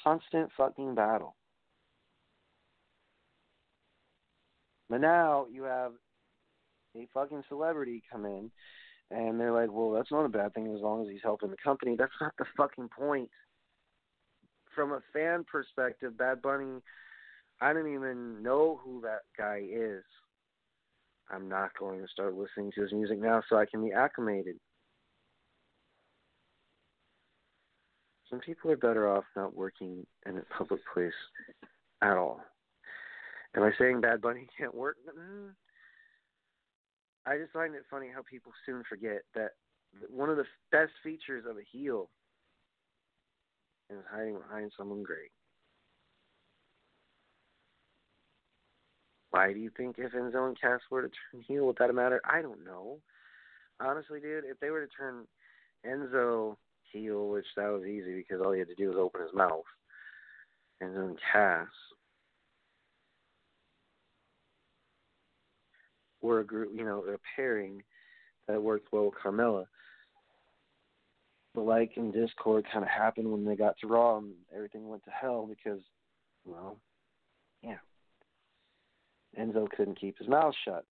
Constant fucking battle. But now you have a fucking celebrity come in, and they're like, "Well, that's not a bad thing as long as he's helping the company." That's not the fucking point. From a fan perspective, Bad Bunny, I don't even know who that guy is. I'm not going to start listening to his music now so I can be acclimated. Some people are better off not working in a public place at all. Am I saying Bad Bunny can't work? I just find it funny how people soon forget that one of the best features of a heel is hiding behind someone great. Why do you think if Enzo and Cass were to turn heel, would that matter? I don't know. Honestly, dude, if they were to turn Enzo heel, which that was easy because all he had to do was open his mouth. And then Cass. were a group, you know, a pairing that worked well with Carmella. The like and Discord kind of happened when they got to Raw and everything went to hell because, well, yeah, Enzo couldn't keep his mouth shut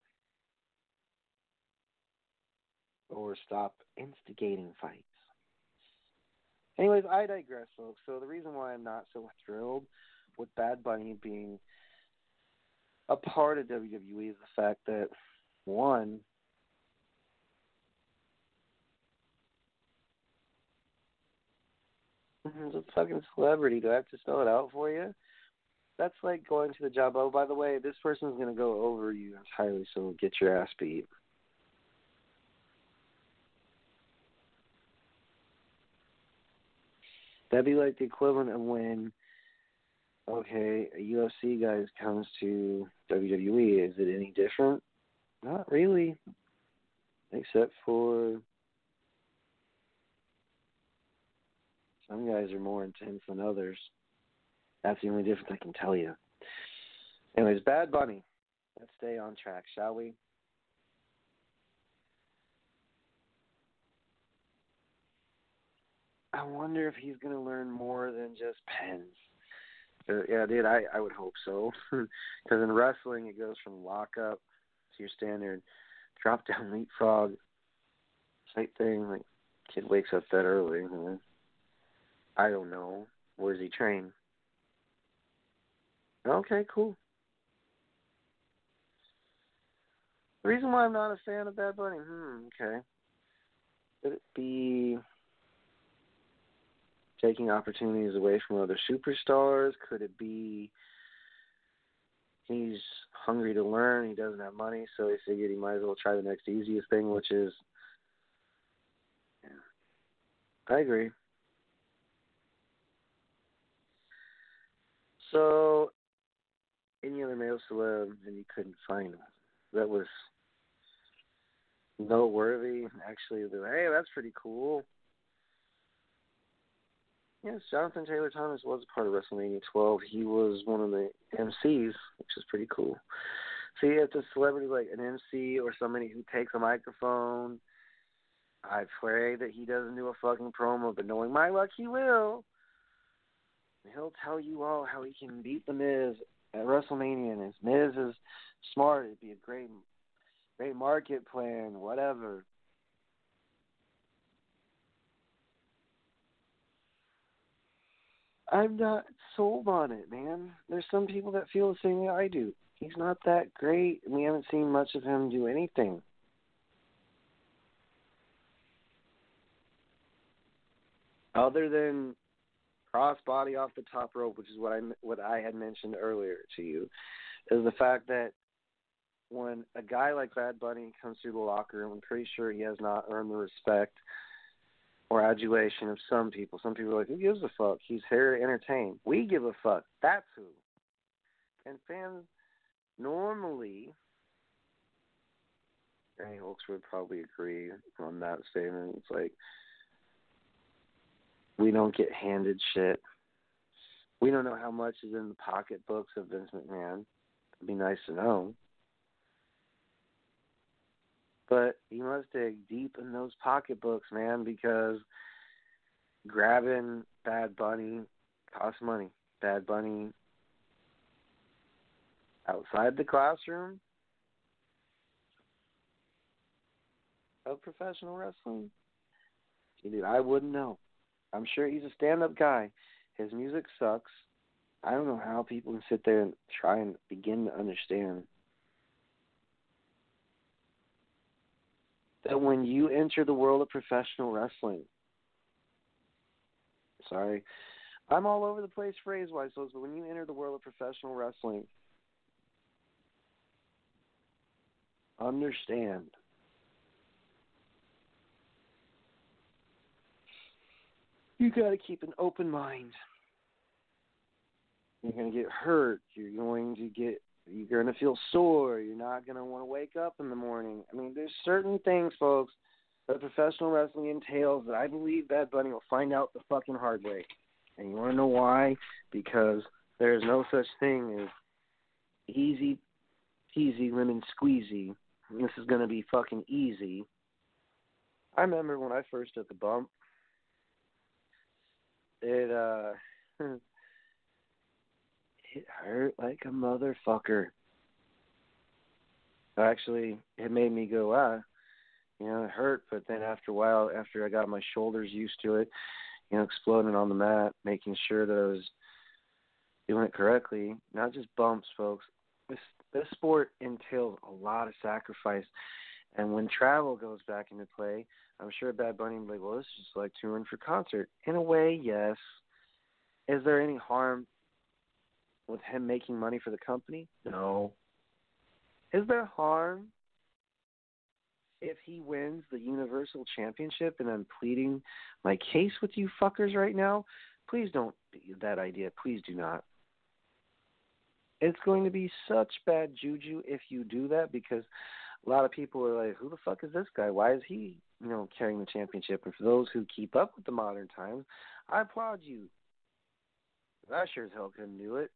or stop instigating fights. Anyways, I digress, folks. So the reason why I'm not so thrilled with Bad Bunny being a part of WWE is the fact that one, he's a fucking celebrity. Do I have to spell it out for you? That's like going to the job. Oh, by the way, this person's gonna go over you entirely, so get your ass beat. That'd be like the equivalent of when, okay, a UFC guy comes to WWE. Is it any different? Not really, except for some guys are more intense than others. That's the only difference I can tell you. Anyways, Bad Bunny. Let's stay on track, shall we? I wonder if he's going to learn more than just pens. Uh, yeah, dude, I I would hope so. Because in wrestling, it goes from lockup to your standard drop down leapfrog type thing. Like, kid wakes up that early. You know? I don't know. Where's he train? Okay, cool. The reason why I'm not a fan of Bad Bunny, hmm, okay. Could it be taking opportunities away from other superstars? Could it be he's hungry to learn, he doesn't have money, so he figured he might as well try the next easiest thing, which is yeah. I agree. So any other male celeb and you couldn't find him. That was noteworthy. Actually, hey, that's pretty cool. Yes, Jonathan Taylor Thomas was a part of WrestleMania 12. He was one of the MCs, which is pretty cool. See, if a celebrity like an MC or somebody who takes a microphone, I pray that he doesn't do a fucking promo, but knowing my luck, he will. He'll tell you all how he can beat The Miz at WrestleMania, and if Miz is smart, it'd be a great, great market plan, whatever. I'm not sold on it, man. There's some people that feel the same way I do. He's not that great. and We haven't seen much of him do anything. Other than crossbody off the top rope, which is what I what I had mentioned earlier to you, is the fact that when a guy like Bad Bunny comes through the locker room, I'm pretty sure he has not earned the respect or adulation of some people. Some people are like, who gives a fuck? He's here to entertain. We give a fuck. That's who. And fans normally, Danny Holks would probably agree on that statement. It's like, we don't get handed shit. We don't know how much is in the pocketbooks of Vince McMahon. It'd be nice to know. But you must dig deep in those pocketbooks, man, because grabbing Bad Bunny costs money. Bad Bunny outside the classroom of professional wrestling? Dude, I wouldn't know. I'm sure he's a stand up guy. His music sucks. I don't know how people can sit there and try and begin to understand that when you enter the world of professional wrestling, sorry, I'm all over the place phrase wise, but when you enter the world of professional wrestling, understand you got to keep an open mind. You're going to get hurt. You're going to get you're going to feel sore. You're not going to want to wake up in the morning. I mean, there's certain things, folks, that professional wrestling entails that I believe Bad Bunny will find out the fucking hard way. And you want to know why? Because there's no such thing as easy peasy lemon squeezy this is going to be fucking easy. I remember when I first took the bump, it uh it hurt like a motherfucker. Actually, it made me go, ah, you know, it hurt, but then after a while, after I got my shoulders used to it, you know, exploding on the mat, making sure that I was doing it correctly, not just bumps, folks. This this sport entails a lot of sacrifice. And when travel goes back into play, I'm sure Bad Bunny will be like, well, this is just like touring for concert. In a way, yes. Is there any harm with him making money for the company? No. Is there harm if he wins the Universal Championship and I'm pleading my case with you fuckers right now? Please don't that idea. Please do not. It's going to be such bad juju if you do that because a lot of people are like, "Who the fuck is this guy? Why is he, you know, carrying the championship?" And for those who keep up with the modern times, I applaud you. I sure as hell couldn't do it.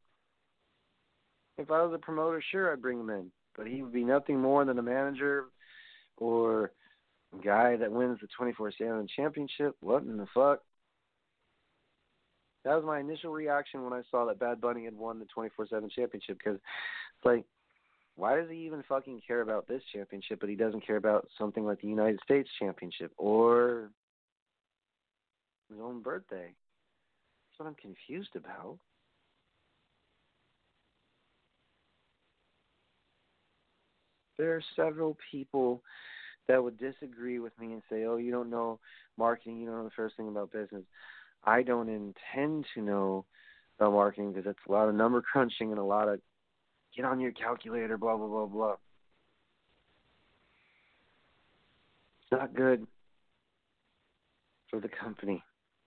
If I was a promoter, sure I'd bring him in, but he would be nothing more than a manager or a guy that wins the twenty four seven championship. What in the fuck? That was my initial reaction when I saw that Bad Bunny had won the twenty four seven championship because like why does he even fucking care about this championship, but he doesn't care about something like the United States Championship or his own birthday? That's what I'm confused about. There are several people that would disagree with me and say, "Oh, you don't know marketing. You don't know the first thing about business." I don't intend to know about marketing because it's a lot of number crunching and a lot of get on your calculator, blah, blah, blah, blah. It's not good for the company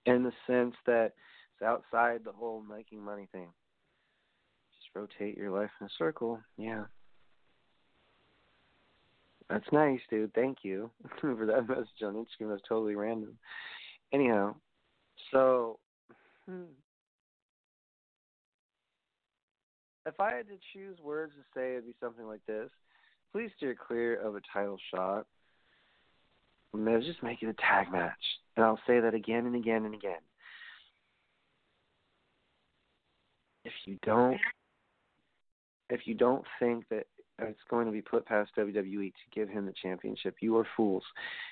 in the sense that it's outside the whole making money thing. Just rotate your life in a circle. Yeah. That's nice, dude. Thank you for that message on Instagram. That's totally random. Anyhow, so hmm. if I had to choose words to say, it'd be something like this: Please steer clear of a title shot. Let's just make it a tag match, and I'll say that again and again and again. If you don't, if you don't think that it's going to be put past WWE to give him the championship, you are fools.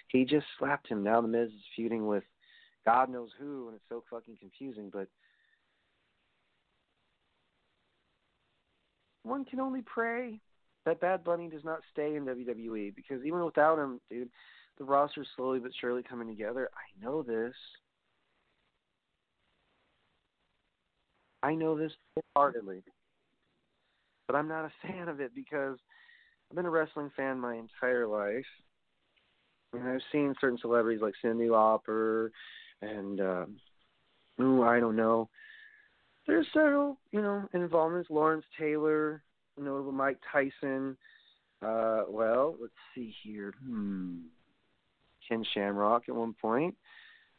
He just slapped him. Now the Miz is feuding with God knows who, and it's so fucking confusing. But one can only pray that Bad Bunny does not stay in WWE because even without him, dude, the roster is slowly but surely coming together. I know this. I know this wholeheartedly. But I'm not a fan of it because I've been a wrestling fan my entire life. And I've seen certain celebrities like Cyndi Lauper and uh, ooh, I don't know. There's several, you know, involvements. Lawrence Taylor, notable Mike Tyson. Uh, well, let's see here. Hmm. Ken Shamrock at one point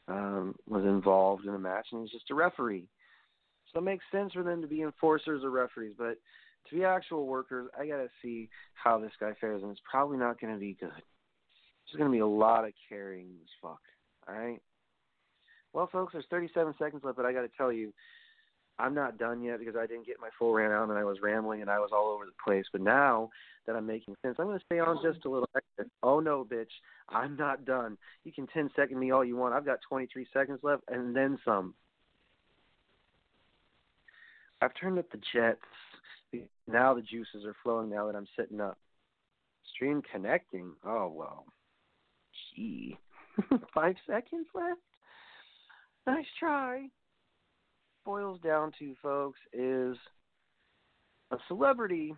um, was involved in a match, and he's just a referee. So it makes sense for them to be enforcers or referees, but to be actual workers, I gotta see how this guy fares, and it's probably not to be good. There's to be a lot of carrying this fuck. All right. Well, folks, there's 37 seconds left, but I got to tell you, I'm not done yet because I didn't get my full rant out and I was rambling and I was all over the place. But now that I'm making sense, I'm to stay on just a little extra. Oh no, bitch, I'm not done. You can 10 second me all you want. I've got 23 seconds left and then some. I've turned up the jets. Now the juices are flowing. Now that I'm sitting up. Stream connecting. Oh well. Gee, five seconds left. Nice try. Boils down to, folks, is a celebrity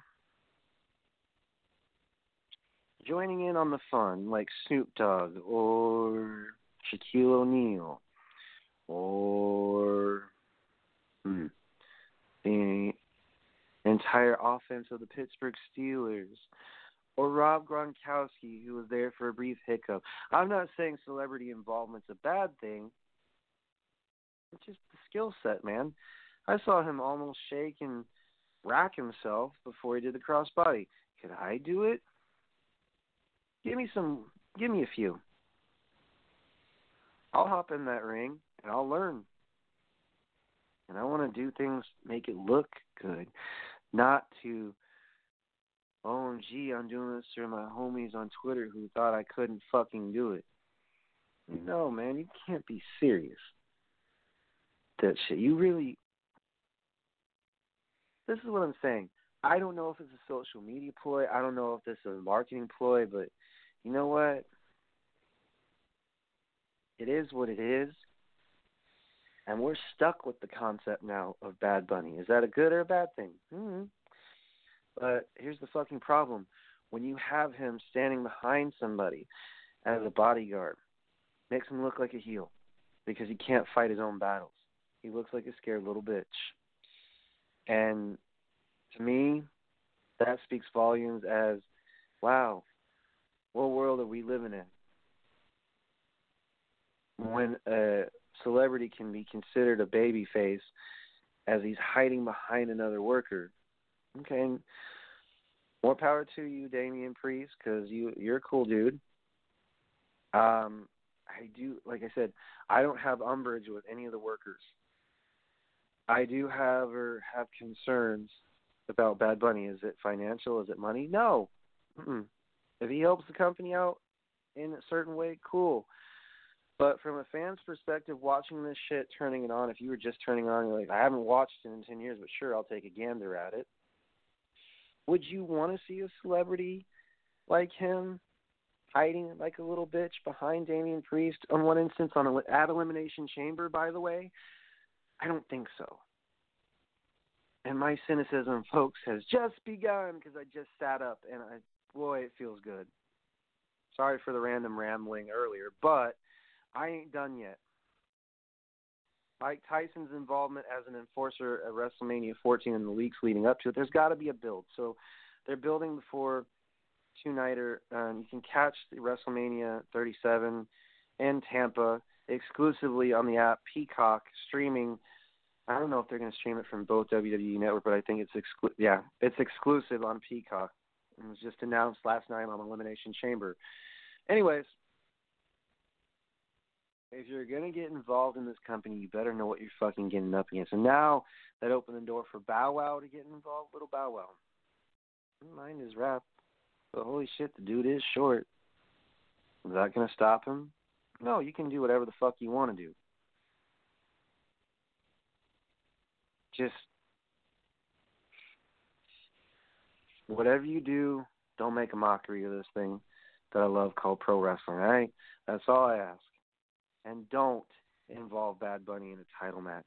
joining in on the fun, like Snoop Dogg or Shaquille O'Neal or hmm, the entire offense of the Pittsburgh Steelers or Rob Gronkowski, who was there for a brief hiccup. I'm not saying celebrity involvement's a bad thing. It's just the skill set, man. I saw him almost shake and rack himself before he did the crossbody. Could I do it? Give me some. Give me a few. I'll hop in that ring and I'll learn. And I want to do things, make it look good, not to. Gee, I'm doing this through my homies on Twitter who thought I couldn't fucking do it. No, man, you can't be serious. That shit. You really. This is what I'm saying. I don't know if it's a social media ploy. I don't know if this is a marketing ploy, but you know what? It is what it is. And we're stuck with the concept now of Bad Bunny. Is that a good or a bad thing? Mm-hmm. But here's the fucking problem. When you have him standing behind somebody as a bodyguard, makes him look like a heel because he can't fight his own battles. He looks like a scared little bitch. And to me, that speaks volumes as, wow, what world are we living in? When a celebrity can be considered a baby face as he's hiding behind another worker. Okay, more power to you, Damian Priest, because you you're a cool dude. Um, I do, like I said, I don't have umbrage with any of the workers. I do have or have concerns about Bad Bunny. Is it financial? Is it money? No. Mm-mm. If he helps the company out in a certain way, cool. But from a fan's perspective, watching this shit, turning it on, if you were just turning on, you're like, I haven't watched it in 10 years, but sure, I'll take a gander at it. Would you want to see a celebrity like him hiding like a little bitch behind Damian Priest on one instance on a, at Elimination Chamber, by the way? I don't think so. And my cynicism, folks, has just begun because I just sat up and I, boy, it feels good. Sorry for the random rambling earlier, but I ain't done yet. Mike Tyson's involvement as an enforcer at WrestleMania 14 and the weeks leading up to it, there's got to be a build. So they're building before two nighter. Um, you can catch the WrestleMania 37 in Tampa exclusively on the app Peacock streaming. I don't know if they're going to stream it from both WWE Network, but I think it's exclu- yeah, it's exclusive on Peacock. It was just announced last night on Elimination Chamber. Anyways, if you're going to get involved in this company, you better know what you're fucking getting up against. And now that opened the door for Bow Wow to get involved, little Bow Wow. Mind his rap. But holy shit, the dude is short. Is that going to stop him? No, you can do whatever the fuck you want to do. Just whatever you do, don't make a mockery of this thing that I love called pro wrestling. All right, that's all I ask. And don't involve Bad Bunny in a title match.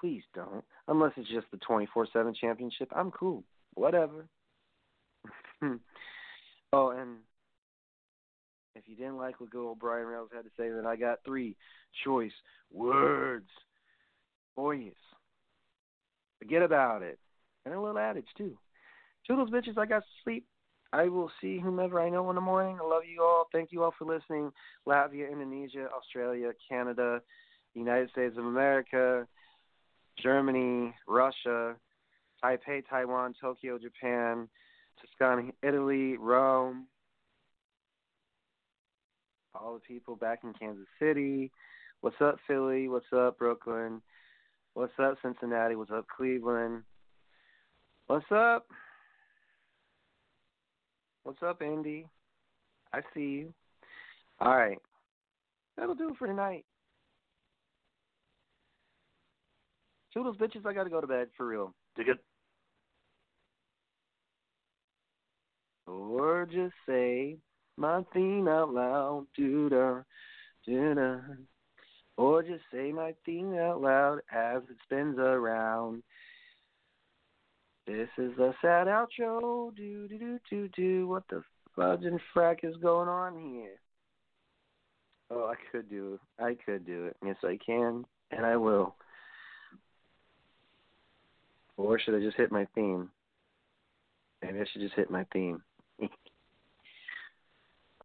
Please don't, unless it's just the twenty four seven championship. I'm cool. Whatever. oh, and if you didn't like what good old Brian Reynolds had to say, then I got three choice words for you. Forget about it. And a little adage, too. Toodles, bitches, I got to sleep. I will see whomever I know in the morning. I love you all. Thank you all for listening. Latvia, Indonesia, Australia, Canada, United States of America, Germany, Russia, Taipei, Taiwan, Tokyo, Japan, Tuscany, Italy, Rome, all the people back in Kansas City. What's up, Philly? What's up, Brooklyn? What's up, Cincinnati? What's up, Cleveland? What's up? What's up, Andy? I see you. All right. That'll do it for tonight. Toodles, bitches, I gotta go to bed for real. Dig it. Or just say my theme out loud. Do-da, do-da. Or just say my theme out loud as it spins around. This is a sad outro. Do do do do do. What the fudge and frack is going on here? Oh, I could do it. I could do it. Yes, I can, and I will. Or should I just hit my theme? Maybe I should just hit my theme.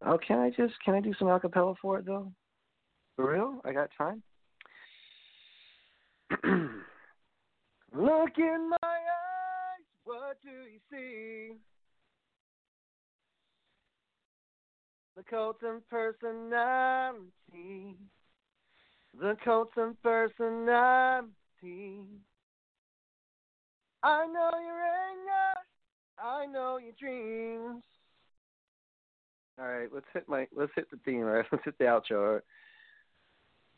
oh, can I just can I do some acapella for it though? For real? I got time. Look in my what do you see? the cult of personality. The cult of personality. I know your anger. I know your dreams. All right, let's hit my let's hit the theme. Right, let's hit the outro.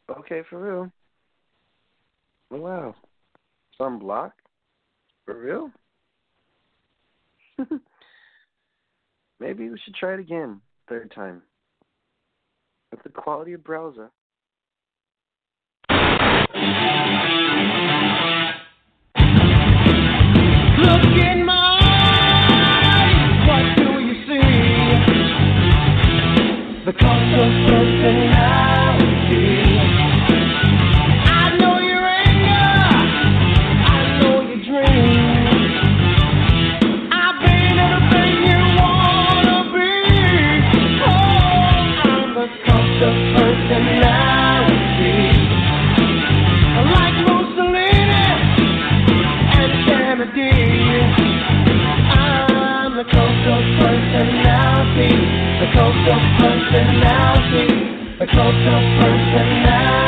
Right. Okay, for real. Wow, some block for real. Maybe we should try it again, third time. With the quality of browser. Look in my eyes, what do you see? The cult of personality. Personality, the cult of personality.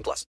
18 plus.